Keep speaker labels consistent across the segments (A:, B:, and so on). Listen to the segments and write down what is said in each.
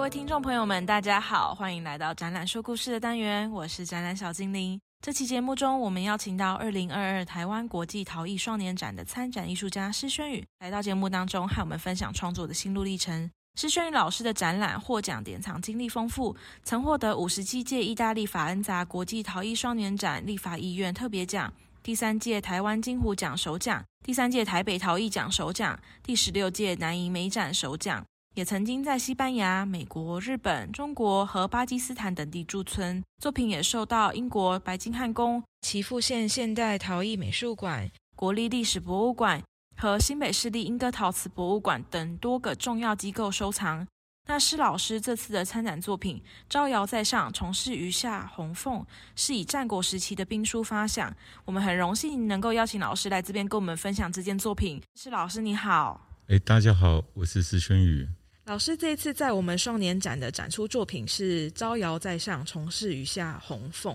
A: 各位听众朋友们，大家好，欢迎来到展览说故事的单元，我是展览小精灵。这期节目中，我们邀请到二零二二台湾国际陶艺双年展的参展艺术家施轩宇来到节目当中，和我们分享创作的心路历程。施轩宇老师的展览获奖典藏经历丰富，曾获得五十七届意大利法恩杂国际陶艺双年展立法艺院特别奖。第三届台湾金虎奖首奖，第三届台北陶艺奖首奖，第十六届南移美展首奖，也曾经在西班牙、美国、日本、中国和巴基斯坦等地驻村，作品也受到英国白金汉宫、岐阜县现代陶艺美术馆、国立历史博物馆和新北市立莺歌陶瓷博物馆等多个重要机构收藏。那施老师这次的参展作品《招摇在上，从事余下红凤》是以战国时期的兵书发想。我们很荣幸能够邀请老师来这边跟我们分享这件作品。施老师你好，
B: 哎，大家好，我是施轩宇。
A: 老师这一次在我们双年展的展出作品是《招摇在上，从事余下红凤》。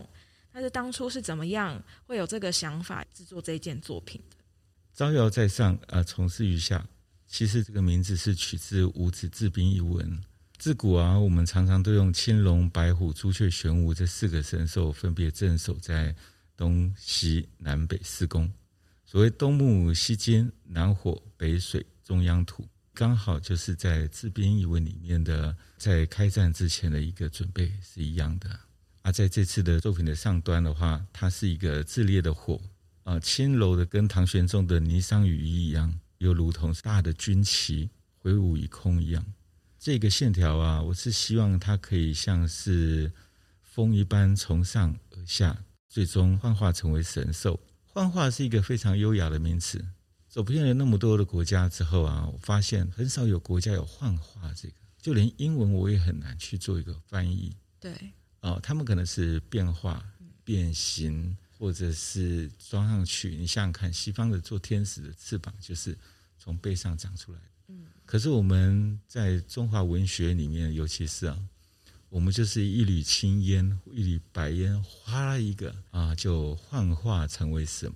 A: 但是当初是怎么样会有这个想法制作这件作品的？
B: 招摇在上，啊，从事余下。其实这个名字是取自五子治兵一文。自古啊，我们常常都用青龙、白虎、朱雀、玄武这四个神兽分别镇守在东西南北四宫。所谓东木、西金、南火、北水、中央土，刚好就是在自编一文里面的，在开战之前的一个准备是一样的。而在这次的作品的上端的话，它是一个炽烈的火啊，轻柔的跟唐玄宗的霓裳羽衣一样。又如同大的军旗挥舞于空一样，这个线条啊，我是希望它可以像是风一般从上而下，最终幻化成为神兽。幻化是一个非常优雅的名词。走遍了那么多的国家之后啊，我发现很少有国家有幻化这个，就连英文我也很难去做一个翻译。
A: 对，
B: 哦，他们可能是变化、变形。或者是装上去，你想想看，西方的做天使的翅膀就是从背上长出来的。嗯，可是我们在中华文学里面，尤其是啊，我们就是一缕青烟，一缕白烟，哗啦一个啊，就幻化成为什么？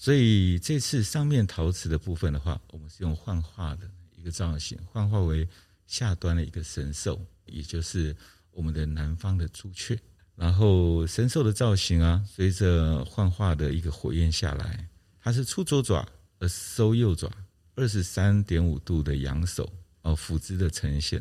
B: 所以这次上面陶瓷的部分的话，我们是用幻化的一个造型，幻化为下端的一个神兽，也就是我们的南方的朱雀。然后神兽的造型啊，随着幻化的一个火焰下来，它是出左爪而收右爪，二十三点五度的仰首哦，俯姿的呈现。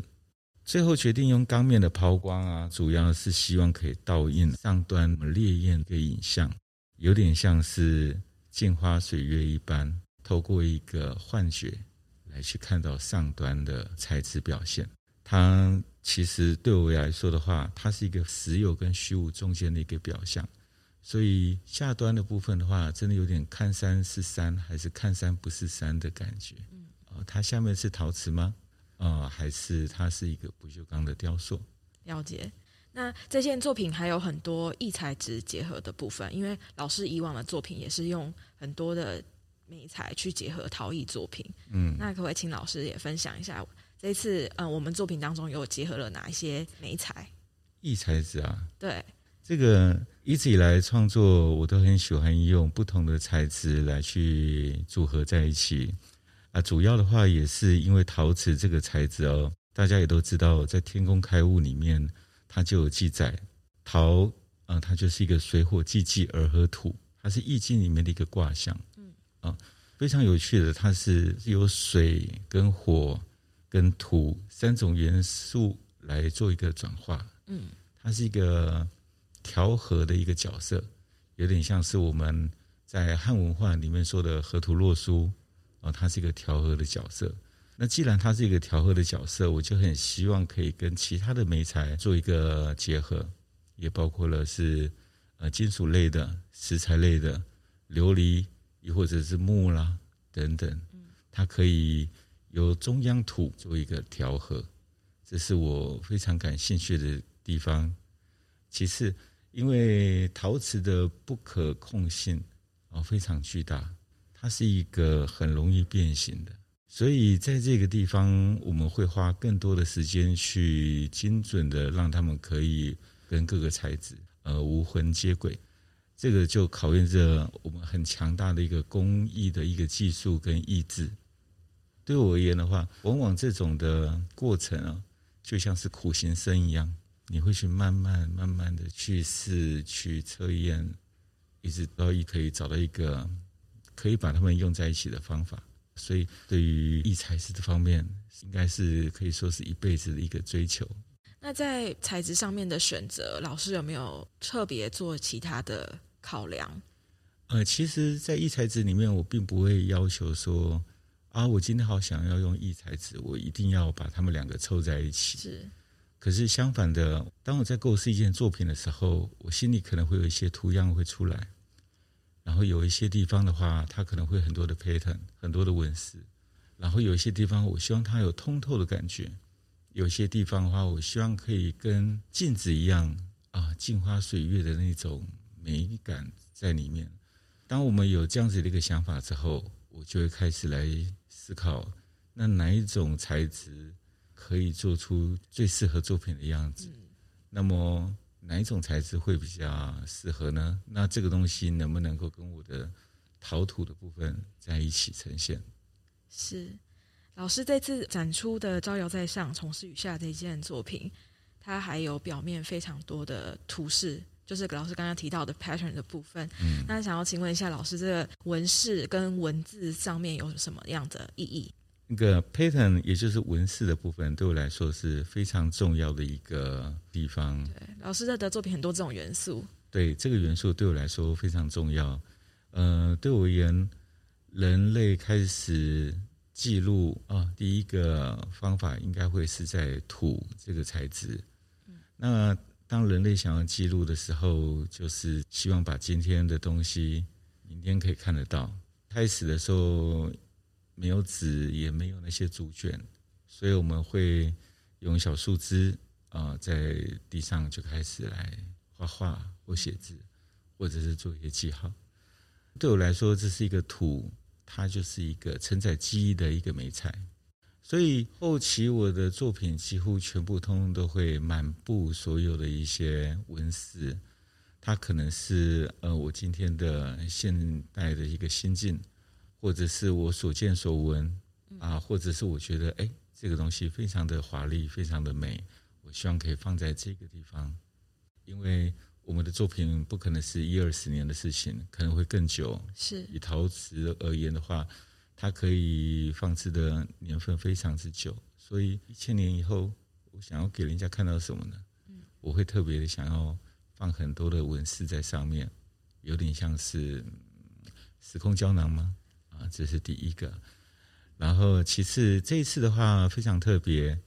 B: 最后决定用钢面的抛光啊，主要是希望可以倒映上端烈焰的影像，有点像是镜花水月一般，透过一个幻觉来去看到上端的材质表现。它其实对我来说的话，它是一个实有跟虚无中间的一个表象，所以下端的部分的话，真的有点看山是山，还是看山不是山的感觉。嗯，它下面是陶瓷吗？啊，还是它是一个不锈钢的雕塑？
A: 了解。那这件作品还有很多异材质结合的部分，因为老师以往的作品也是用很多的美材去结合陶艺作品。嗯，那可不可以请老师也分享一下？这一次，嗯，我们作品当中有结合了哪一些美材？
B: 异材质啊，
A: 对，
B: 这个一直以来创作，我都很喜欢用不同的材质来去组合在一起。啊，主要的话也是因为陶瓷这个材质哦，大家也都知道，在《天工开物》里面，它就有记载，陶啊，它就是一个水火既济而合土，它是易经里面的一个卦象。嗯，啊，非常有趣的，它是由水跟火。跟土三种元素来做一个转化，嗯，它是一个调和的一个角色，有点像是我们在汉文化里面说的河图洛书啊，它是一个调和的角色。那既然它是一个调和的角色，我就很希望可以跟其他的媒材做一个结合，也包括了是呃金属类的、石材类的、琉璃，亦或者是木啦等等，它可以。由中央土做一个调和，这是我非常感兴趣的地方。其次，因为陶瓷的不可控性啊非常巨大，它是一个很容易变形的，所以在这个地方我们会花更多的时间去精准的让他们可以跟各个材质呃无痕接轨。这个就考验着我们很强大的一个工艺的一个技术跟意志。对我而言的话，往往这种的过程啊，就像是苦行僧一样，你会去慢慢慢慢的去试、去测验，一直到一可以找到一个可以把它们用在一起的方法。所以，对于艺材质这方面，应该是可以说是一辈子的一个追求。
A: 那在材质上面的选择，老师有没有特别做其他的考量？
B: 呃，其实，在异材质里面，我并不会要求说啊，我今天好想要用异材质，我一定要把它们两个凑在一起。
A: 是。
B: 可是相反的，当我在构思一件作品的时候，我心里可能会有一些图样会出来。然后有一些地方的话，它可能会很多的 pattern，很多的纹饰。然后有一些地方，我希望它有通透的感觉。有些地方的话，我希望可以跟镜子一样啊，镜花水月的那种美感在里面。当我们有这样子的一个想法之后，我就会开始来思考，那哪一种材质可以做出最适合作品的样子？那么。哪一种材质会比较适合呢？那这个东西能不能够跟我的陶土的部分在一起呈现？
A: 是老师这次展出的《招摇在上，从事雨下》这一件作品，它还有表面非常多的图示，就是老师刚刚提到的 pattern 的部分。嗯，那想要请问一下老师，这个纹饰跟文字上面有什么样的意义？
B: 那个 pattern，也就是纹饰的部分，对我来说是非常重要的一个地方。
A: 对，老师在的作品很多这种元素。
B: 对，这个元素对我来说非常重要。呃，对我而言，人类开始记录啊，第一个方法应该会是在土这个材质。嗯。那当人类想要记录的时候，就是希望把今天的东西，明天可以看得到。开始的时候。没有纸，也没有那些竹卷，所以我们会用小树枝啊、在地上就开始来画画或写字，或者是做一些记号。对我来说，这是一个土，它就是一个承载记忆的一个媒材。所以后期我的作品几乎全部通通都会满布所有的一些纹饰，它可能是呃我今天的现代的一个心境。或者是我所见所闻啊，或者是我觉得哎，这个东西非常的华丽，非常的美，我希望可以放在这个地方，因为我们的作品不可能是一二十年的事情，可能会更久。
A: 是
B: 以陶瓷而言的话，它可以放置的年份非常之久，所以一千年以后，我想要给人家看到什么呢？我会特别的想要放很多的纹饰在上面，有点像是时空胶囊吗？啊，这是第一个，然后其次这一次的话非常特别，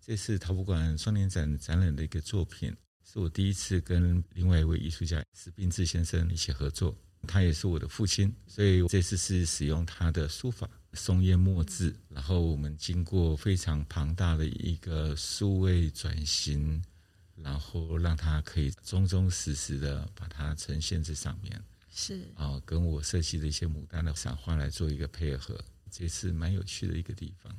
B: 这次陶博馆双年展展览的一个作品，是我第一次跟另外一位艺术家史宾志先生一起合作，他也是我的父亲，所以这次是使用他的书法松叶墨字，然后我们经过非常庞大的一个数位转型，然后让它可以忠忠实实的把它呈现在上面。
A: 是
B: 啊，跟我设计的一些牡丹的赏花来做一个配合，这是蛮有趣的一个地方。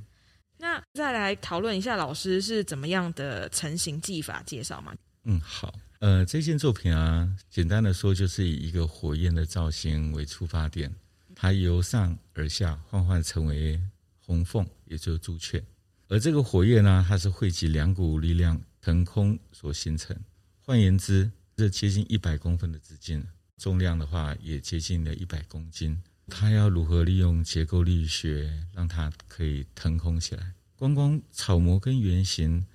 A: 那再来讨论一下，老师是怎么样的成型技法介绍吗？
B: 嗯，好，呃，这件作品啊，简单的说就是以一个火焰的造型为出发点，它由上而下幻化成为红凤，也就是朱雀。而这个火焰呢，它是汇集两股力量腾空所形成。换言之，这接近一百公分的直径。重量的话也接近了一百公斤，它要如何利用结构力学让它可以腾空起来？光光草模跟原型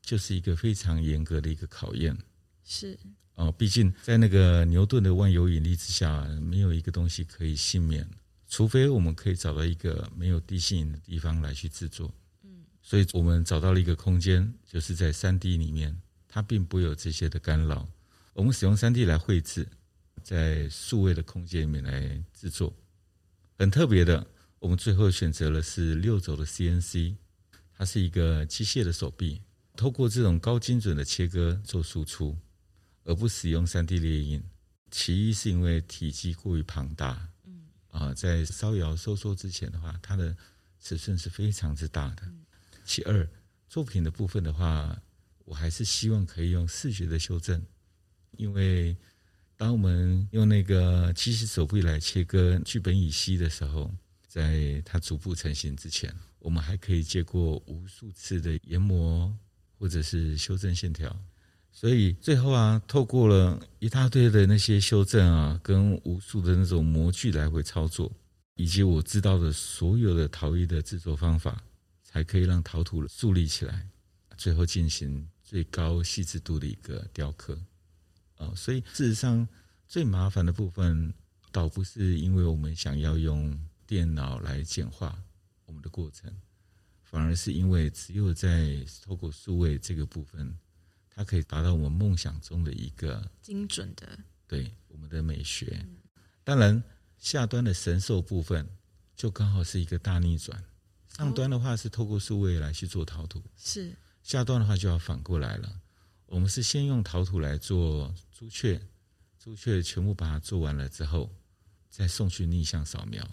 B: 就是一个非常严格的一个考验。
A: 是
B: 哦，毕竟在那个牛顿的万有引力之下，没有一个东西可以幸免，除非我们可以找到一个没有地心引力的地方来去制作。嗯，所以我们找到了一个空间，就是在三 D 里面，它并不有这些的干扰。我们使用三 D 来绘制。在数位的空间里面来制作，很特别的。我们最后选择的是六轴的 CNC，它是一个机械的手臂，透过这种高精准的切割做输出，而不使用 3D 列印。其一是因为体积过于庞大，嗯啊，在烧窑收缩之前的话，它的尺寸是非常之大的。其二，作品的部分的话，我还是希望可以用视觉的修正，因为。当我们用那个机械手臂来切割聚苯乙烯的时候，在它逐步成型之前，我们还可以借过无数次的研磨或者是修正线条。所以最后啊，透过了一大堆的那些修正啊，跟无数的那种模具来回操作，以及我知道的所有的陶艺的制作方法，才可以让陶土竖立起来，最后进行最高细致度的一个雕刻。啊，所以事实上最麻烦的部分，倒不是因为我们想要用电脑来简化我们的过程，反而是因为只有在透过数位这个部分。它可以达到我们梦想中的一个
A: 精准的，
B: 对我们的美学。当然，下端的神兽部分就刚好是一个大逆转。上端的话是透过数位来去做陶土，
A: 是
B: 下端的话就要反过来了。我们是先用陶土来做朱雀，朱雀全部把它做完了之后，再送去逆向扫描，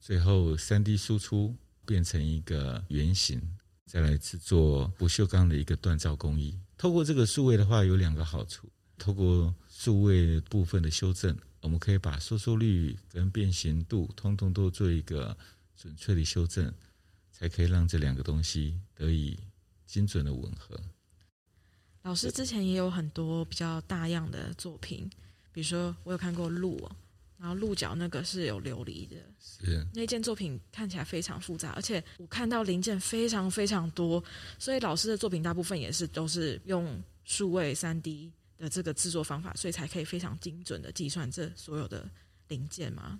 B: 最后三 D 输出变成一个圆形，再来制作不锈钢的一个锻造工艺。透过这个数位的话，有两个好处。透过数位部分的修正，我们可以把收缩率跟变形度通通都做一个准确的修正，才可以让这两个东西得以精准的吻合。
A: 老师之前也有很多比较大样的作品，比如说我有看过鹿。然后鹿角那个是有琉璃的，
B: 是
A: 那件作品看起来非常复杂，而且我看到零件非常非常多，所以老师的作品大部分也是都是用数位三 D 的这个制作方法，所以才可以非常精准的计算这所有的零件吗？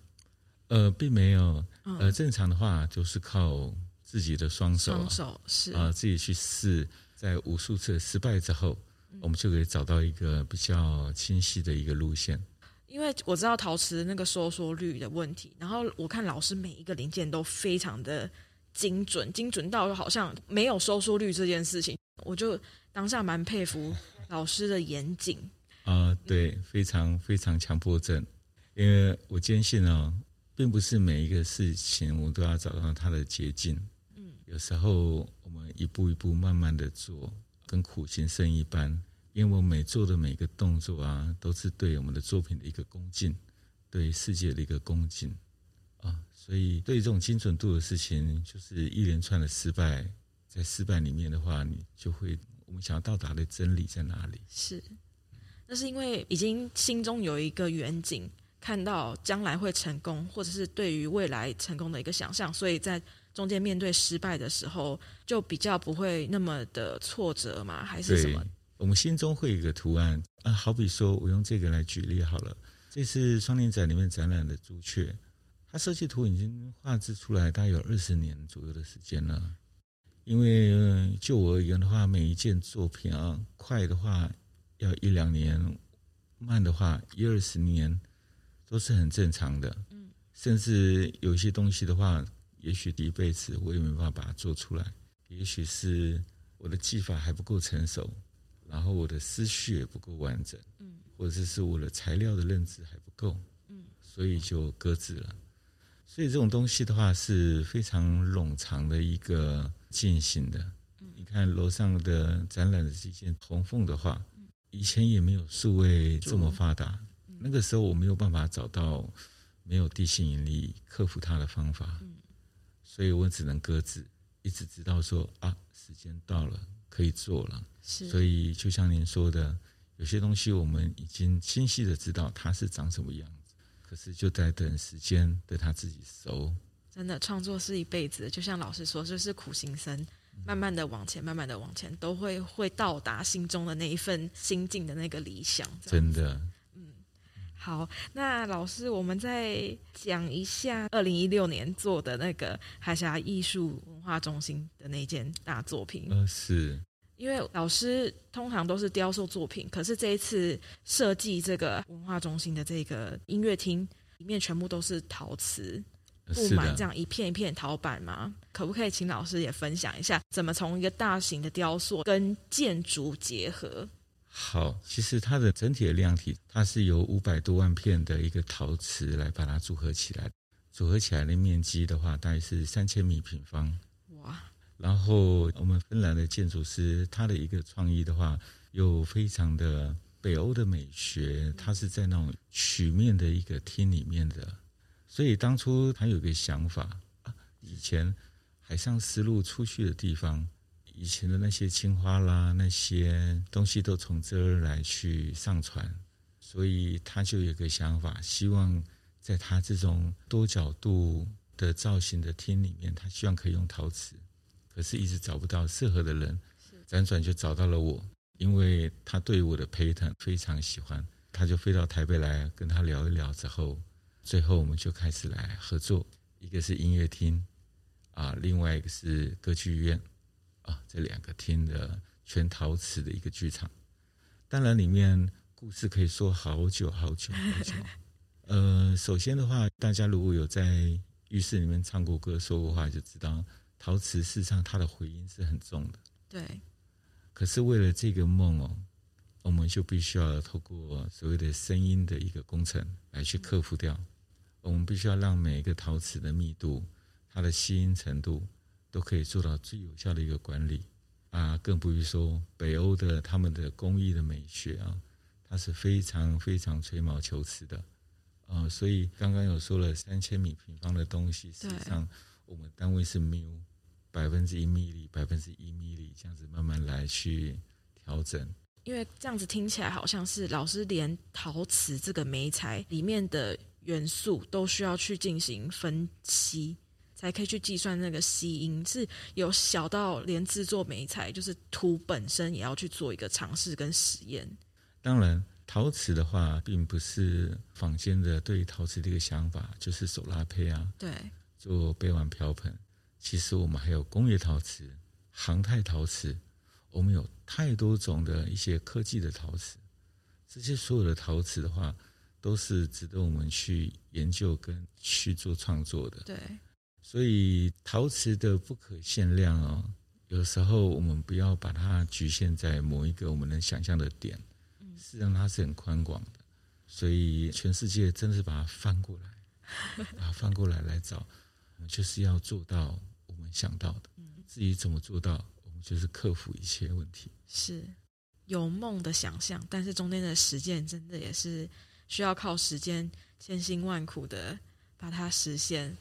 B: 呃，并没有，呃，正常的话就是靠自己的双手，
A: 双手是
B: 啊、呃，自己去试，在无数次失败之后，我们就可以找到一个比较清晰的一个路线。
A: 因为我知道陶瓷那个收缩率的问题，然后我看老师每一个零件都非常的精准，精准到好像没有收缩率这件事情，我就当下蛮佩服老师的严谨。
B: 啊、呃，对，非常非常强迫症，因为我坚信哦，并不是每一个事情我都要找到它的捷径，嗯，有时候我们一步一步慢慢的做，跟苦行僧一般。因为我每做的每个动作啊，都是对我们的作品的一个恭敬，对世界的一个恭敬啊，所以对于这种精准度的事情，就是一连串的失败，在失败里面的话，你就会我们想要到达的真理在哪里？
A: 是，那是因为已经心中有一个远景，看到将来会成功，或者是对于未来成功的一个想象，所以在中间面对失败的时候，就比较不会那么的挫折嘛，还是什么？
B: 我们心中会有一个图案啊，好比说，我用这个来举例好了。这次双年展里面展览的朱雀，它设计图已经画制出来，大概有二十年左右的时间了。因为就我而言的话，每一件作品啊，快的话要一两年，慢的话一二十年，都是很正常的。嗯，甚至有些东西的话，也许一辈子我也没办法把它做出来，也许是我的技法还不够成熟。然后我的思绪也不够完整，嗯，或者是我的材料的认知还不够，嗯，所以就搁置了。所以这种东西的话是非常冗长的一个进行的。你看楼上的展览的这件红凤的话，以前也没有数位这么发达，那个时候我没有办法找到没有地心引力克服它的方法，嗯，所以我只能搁置，一直直到说啊，时间到了。可以做了，是，所以就像您说的，有些东西我们已经清晰的知道它是长什么样子，可是就在等时间，等它自己熟。
A: 真的，创作是一辈子，就像老师说，就是苦行僧，慢慢的往前，慢慢的往前，都会会到达心中的那一份心境的那个理想。
B: 真的，
A: 嗯，好，那老师，我们再讲一下二零一六年做的那个海峡艺术文化中心的那件大作品。
B: 呃，是。
A: 因为老师通常都是雕塑作品，可是这一次设计这个文化中心的这个音乐厅里面全部都是陶瓷，布满这样一片一片陶板吗？可不可以请老师也分享一下，怎么从一个大型的雕塑跟建筑结合？
B: 好，其实它的整体的量体，它是由五百多万片的一个陶瓷来把它组合起来，组合起来的面积的话，大概是三千米平方。哇！然后我们芬兰的建筑师，他的一个创意的话，又非常的北欧的美学，它是在那种曲面的一个厅里面的，所以当初他有一个想法，以前海上丝路出去的地方，以前的那些青花啦，那些东西都从这儿来去上传，所以他就有个想法，希望在他这种多角度的造型的厅里面，他希望可以用陶瓷，可是一直找不到适合的人，辗转就找到了我，因为他对我的 pattern 非常喜欢，他就飞到台北来跟他聊一聊之后，最后我们就开始来合作，一个是音乐厅，啊，另外一个是歌剧院。啊，这两个厅的全陶瓷的一个剧场，当然里面故事可以说好久好久好久。呃，首先的话，大家如果有在浴室里面唱过歌、说过话，就知道陶瓷事实上它的回音是很重的。
A: 对。
B: 可是为了这个梦哦，我们就必须要透过所谓的声音的一个工程来去克服掉。我们必须要让每一个陶瓷的密度、它的吸音程度。都可以做到最有效的一个管理啊，更不必说北欧的他们的工艺的美学啊，它是非常非常吹毛求疵的啊。所以刚刚有说了三千米平方的东西，实际上我们单位是缪，百分之一米里，百分之一米里这样子慢慢来去调整。
A: 因为这样子听起来好像是老师连陶瓷这个媒材里面的元素都需要去进行分析。才可以去计算那个吸音，是有小到连制作媒材，就是图本身也要去做一个尝试跟实验。
B: 当然，陶瓷的话，并不是坊间的对于陶瓷的一个想法，就是手拉胚啊，
A: 对，
B: 做杯碗瓢盆。其实我们还有工业陶瓷、航太陶瓷，我们有太多种的一些科技的陶瓷。这些所有的陶瓷的话，都是值得我们去研究跟去做创作的。
A: 对。
B: 所以陶瓷的不可限量哦，有时候我们不要把它局限在某一个我们能想象的点，事实上它是很宽广的。所以全世界真的是把它翻过来，把它翻过来来找，就是要做到我们想到的。至于怎么做到，我们就是克服一切问题。
A: 是有梦的想象，但是中间的实践真的也是需要靠时间，千辛万苦的把它实现。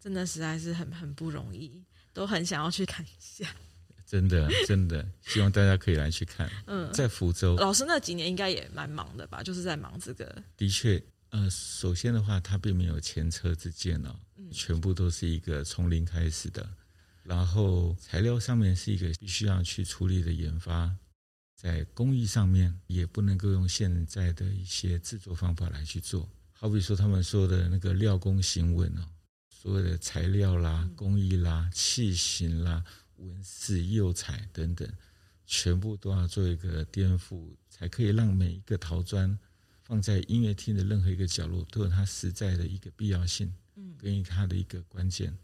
A: 真的实在是很很不容易，都很想要去看一下。
B: 真的真的，希望大家可以来去看。嗯，在福州，
A: 老师那几年应该也蛮忙的吧？就是在忙这个。
B: 的确，呃，首先的话，他并没有前车之鉴哦，嗯，全部都是一个从零开始的。然后材料上面是一个必须要去处理的研发，在工艺上面也不能够用现在的一些制作方法来去做。好比说他们说的那个料工行稳哦。所有的材料啦、工艺啦、器型啦、纹饰、釉彩等等，全部都要做一个颠覆，才可以让每一个陶砖放在音乐厅的任何一个角落都有它实在的一个必要性，嗯，跟它的一个关键。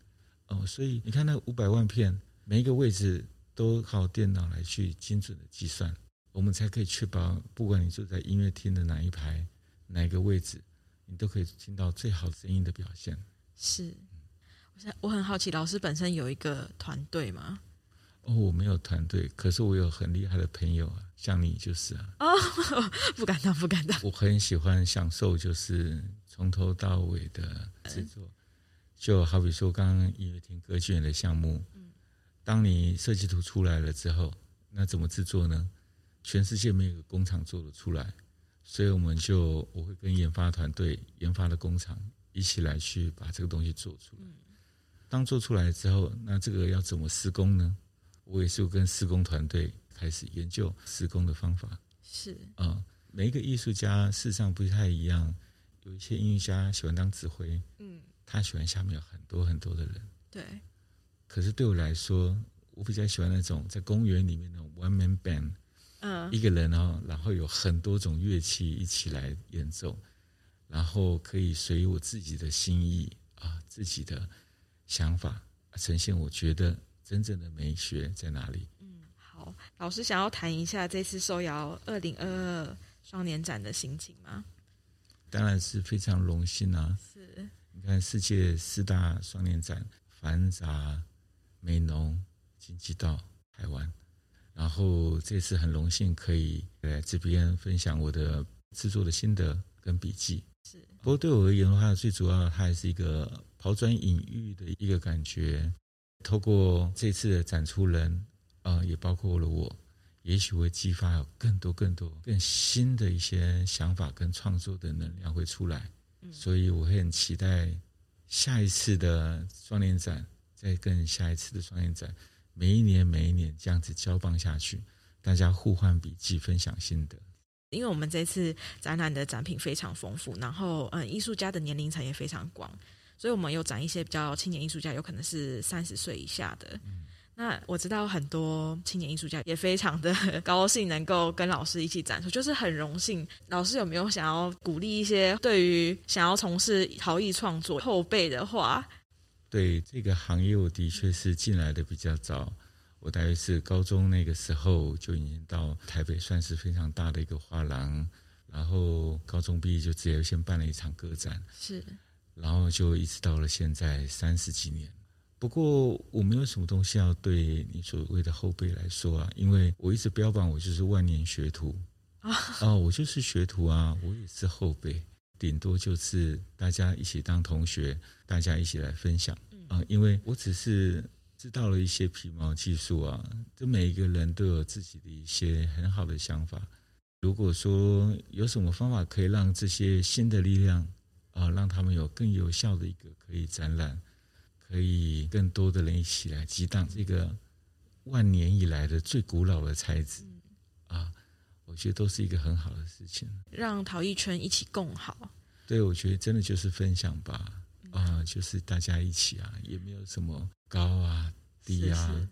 B: 哦，所以你看那五百万片，每一个位置都靠电脑来去精准的计算，我们才可以确保，不管你坐在音乐厅的哪一排、哪一个位置，你都可以听到最好声音的表现。
A: 是，我我很好奇，老师本身有一个团队吗？
B: 哦，我没有团队，可是我有很厉害的朋友啊，像你就是啊。
A: 哦，不敢当，不敢当。
B: 我很喜欢享受，就是从头到尾的制作，就好比说刚刚音乐厅歌剧院的项目，嗯，当你设计图出来了之后，那怎么制作呢？全世界没有工厂做得出来，所以我们就我会跟研发团队研发的工厂。一起来去把这个东西做出来。当做出来之后，那这个要怎么施工呢？我也是跟施工团队开始研究施工的方法。
A: 是
B: 啊，每一个艺术家事实上不太一样。有一些音乐家喜欢当指挥，嗯，他喜欢下面有很多很多的人。
A: 对。
B: 可是对我来说，我比较喜欢那种在公园里面的 one man band，嗯，一个人哦，然后有很多种乐器一起来演奏。然后可以随我自己的心意啊，自己的想法呈现。我觉得真正的美学在哪里？
A: 嗯，好，老师想要谈一下这次受邀二零二二双年展的心情吗？
B: 当然是非常荣幸啊！是，你看世界四大双年展，繁杂、美浓、金鸡道、台湾，然后这次很荣幸可以来这边分享我的制作的心得跟笔记。是，不过对我而言的话，最主要它还是一个抛砖引玉的一个感觉。透过这次的展出人，啊、也包括了我，也许会激发有更多、更多、更新的一些想法跟创作的能量会出来。嗯、所以我会很期待下一次的双年展，再跟下一次的双年展，每一年每一年这样子交棒下去，大家互换笔记，分享心得。
A: 因为我们这次展览的展品非常丰富，然后嗯，艺术家的年龄层也非常广，所以我们有展一些比较青年艺术家，有可能是三十岁以下的。嗯、那我知道很多青年艺术家也非常的高兴能够跟老师一起展出，就是很荣幸。老师有没有想要鼓励一些对于想要从事陶艺创作后辈的话？
B: 对这个行业，我的确是进来的比较早。我大约是高中那个时候就已经到台北，算是非常大的一个画廊。然后高中毕业就直接先办了一场个展，
A: 是，
B: 然后就一直到了现在三十几年。不过我没有什么东西要对你所谓的后辈来说啊，因为我一直标榜我就是万年学徒啊，哦，我就是学徒啊，我也是后辈，顶多就是大家一起当同学，大家一起来分享啊，因为我只是。知道了一些皮毛技术啊，这每一个人都有自己的一些很好的想法。如果说有什么方法可以让这些新的力量啊，让他们有更有效的一个可以展览，可以更多的人一起来激荡这个万年以来的最古老的材质啊，我觉得都是一个很好的事情。
A: 让陶艺圈一起共好。
B: 对，我觉得真的就是分享吧，啊，就是大家一起啊，也没有什么。高啊，低啊，是是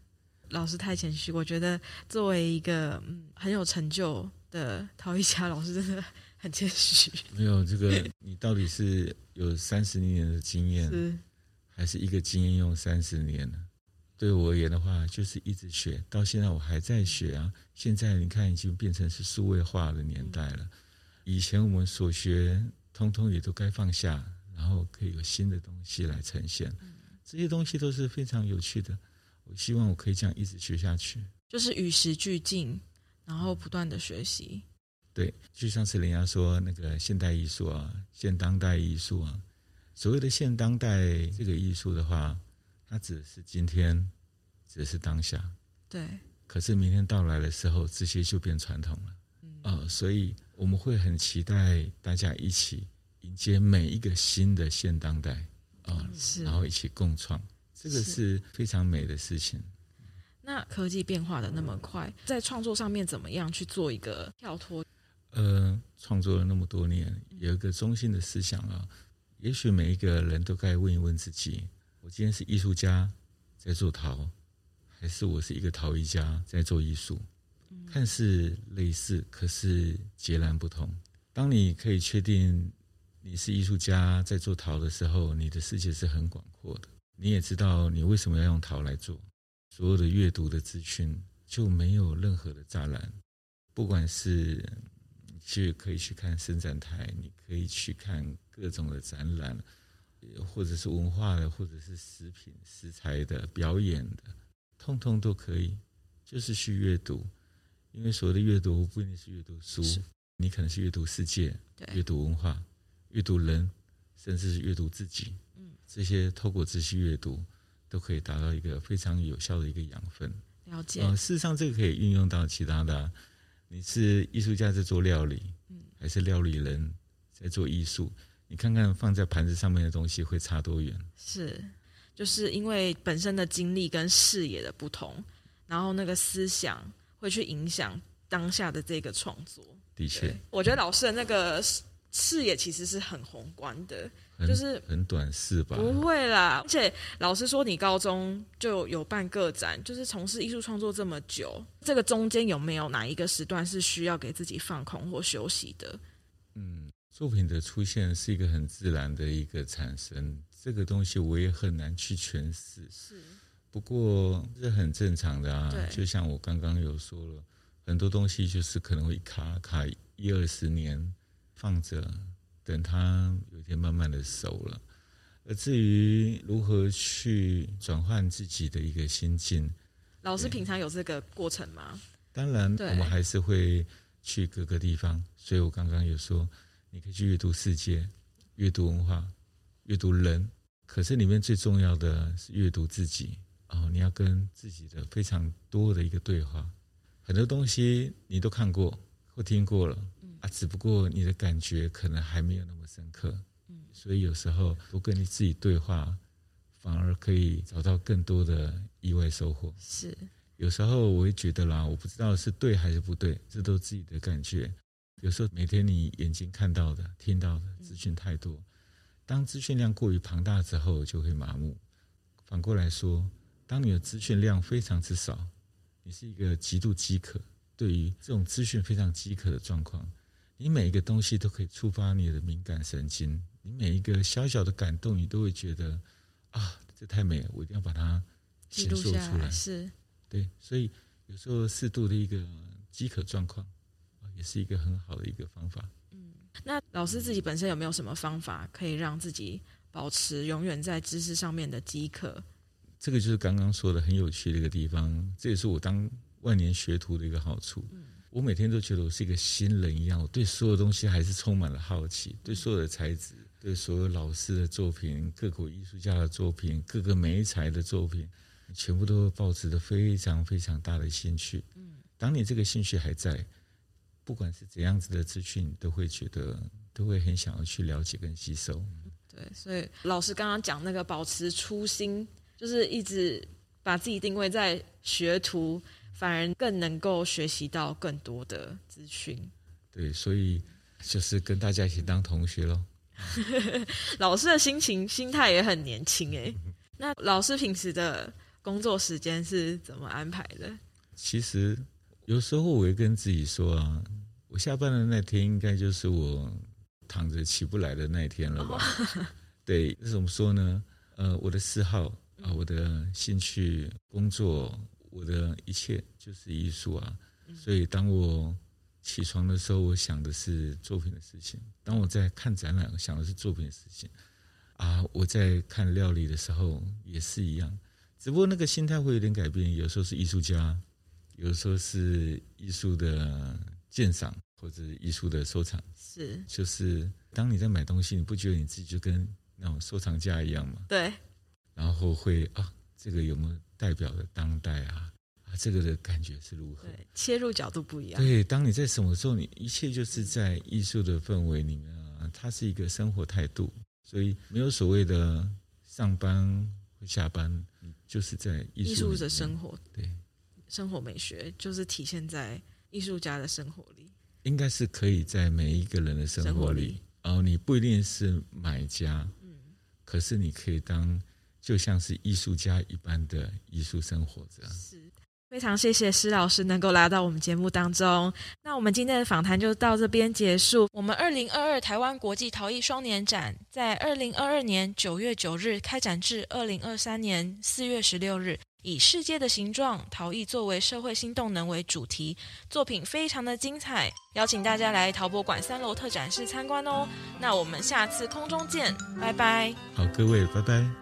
A: 老师太谦虚。我觉得作为一个嗯很有成就的陶艺家，老师真的很谦虚。
B: 没有这个，你到底是有三十年的经验，是还是一个经验用三十年呢？对我而言的话，就是一直学，到现在我还在学啊。现在你看，已经变成是数位化的年代了。嗯、以前我们所学，通通也都该放下，然后可以有新的东西来呈现。嗯这些东西都是非常有趣的，我希望我可以这样一直学下去，
A: 就是与时俱进，然后不断的学习。
B: 对，就像是人家说那个现代艺术啊，现当代艺术啊，所谓的现当代这个艺术的话，它指的是今天，指的是当下。
A: 对。
B: 可是明天到来的时候，这些就变传统了。嗯。呃，所以我们会很期待大家一起迎接每一个新的现当代。啊，是，然后一起共创，这个是非常美的事情。
A: 那科技变化的那么快，在创作上面怎么样去做一个跳脱？
B: 呃，创作了那么多年，有一个中心的思想啊，也许每一个人都该问一问自己：我今天是艺术家在做陶，还是我是一个陶艺家在做艺术？看似类似，可是截然不同。当你可以确定。你是艺术家，在做陶的时候，你的世界是很广阔的。你也知道你为什么要用陶来做，所有的阅读的资讯就没有任何的栅栏。不管是去可以去看伸展台，你可以去看各种的展览，或者是文化的，或者是食品食材的表演的，通通都可以，就是去阅读。因为所谓的阅读不一定是阅读书，你可能是阅读世界，阅读文化。阅读人，甚至是阅读自己，嗯，这些透过仔细阅读，都可以达到一个非常有效的一个养分。
A: 了解。
B: 呃，事实上，这个可以运用到其他的。你是艺术家在做料理，嗯，还是料理人在做艺术？你看看放在盘子上面的东西会差多远？
A: 是，就是因为本身的经历跟视野的不同，然后那个思想会去影响当下的这个创作。
B: 的确，
A: 我觉得老师的那个。视野其实是很宏观的，就是
B: 很短视吧？
A: 不会啦，而且老实说，你高中就有办个展，就是从事艺术创作这么久，这个中间有没有哪一个时段是需要给自己放空或休息的？
B: 嗯，作品的出现是一个很自然的一个产生，这个东西我也很难去诠释。是，不过这很正常的啊。就像我刚刚有说了，很多东西就是可能会卡卡一二十年。放着，等它有一天慢慢的熟了。而至于如何去转换自己的一个心境，
A: 老师平常有这个过程吗？
B: 当然，我们还是会去各个地方。所以我刚刚有说，你可以去阅读世界、阅读文化、阅读人。可是里面最重要的是阅读自己哦，你要跟自己的非常多的一个对话，很多东西你都看过或听过了，嗯啊，只不过你的感觉可能还没有那么深刻，嗯，所以有时候多跟你自己对话，反而可以找到更多的意外收获。
A: 是，
B: 有时候我会觉得啦，我不知道是对还是不对，这都是自己的感觉。有时候每天你眼睛看到的、听到的资讯太多，当资讯量过于庞大之后，就会麻木。反过来说，当你的资讯量非常之少，你是一个极度饥渴，对于这种资讯非常饥渴的状况，你每一个东西都可以触发你的敏感神经，你每一个小小的感动，你都会觉得啊，这太美了，我一定要把它记录出来。
A: 是，
B: 对，所以有时候适度的一个饥渴状况，也是一个很好的一个方法。
A: 嗯，那老师自己本身有没有什么方法可以让自己保持永远在知识上面的饥渴？
B: 这个就是刚刚说的很有趣的一个地方，这也是我当万年学徒的一个好处。我每天都觉得我是一个新人一样，我对所有东西还是充满了好奇，对所有的材质，对所有老师的作品、各国艺术家的作品、各个媒材的作品，全部都抱持着非常非常大的兴趣。嗯当你这个兴趣还在，不管是怎样子的资讯，你都会觉得都会很想要去了解跟吸收。
A: 对，所以老师刚刚讲那个保持初心。就是一直把自己定位在学徒，反而更能够学习到更多的资讯。
B: 对，所以就是跟大家一起当同学喽。
A: 老师的心情、心态也很年轻哎。那老师平时的工作时间是怎么安排的？
B: 其实有时候我会跟自己说啊，我下班的那天应该就是我躺着起不来的那一天了吧？哦、对，怎么说呢？呃，我的嗜好。啊，我的兴趣、工作，我的一切就是艺术啊！所以当我起床的时候，我想的是作品的事情；当我在看展览，我想的是作品的事情。啊，我在看料理的时候也是一样，只不过那个心态会有点改变。有时候是艺术家，有时候是艺术的鉴赏或者艺术的收藏。
A: 是，
B: 就是当你在买东西，你不觉得你自己就跟那种收藏家一样吗？
A: 对。
B: 然后会啊，这个有没有代表的当代啊？啊，这个的感觉是如何？
A: 对，切入角度不一样。
B: 对，当你在什么时候，你一切就是在艺术的氛围里面啊，它是一个生活态度，所以没有所谓的上班或下班，就是在艺术
A: 的生活。
B: 对，
A: 生活美学就是体现在艺术家的生活里，
B: 应该是可以在每一个人的生活里。活里然后你不一定是买家，嗯，可是你可以当。就像是艺术家一般的艺术生活这样。
A: 是，非常谢谢施老师能够来到我们节目当中。那我们今天的访谈就到这边结束。我们二零二二台湾国际陶艺双年展在二零二二年九月九日开展至二零二三年四月十六日，以“世界的形状：陶艺作为社会新动能”为主题，作品非常的精彩，邀请大家来陶博馆三楼特展室参观哦。那我们下次空中见，拜拜。
B: 好，各位，拜拜。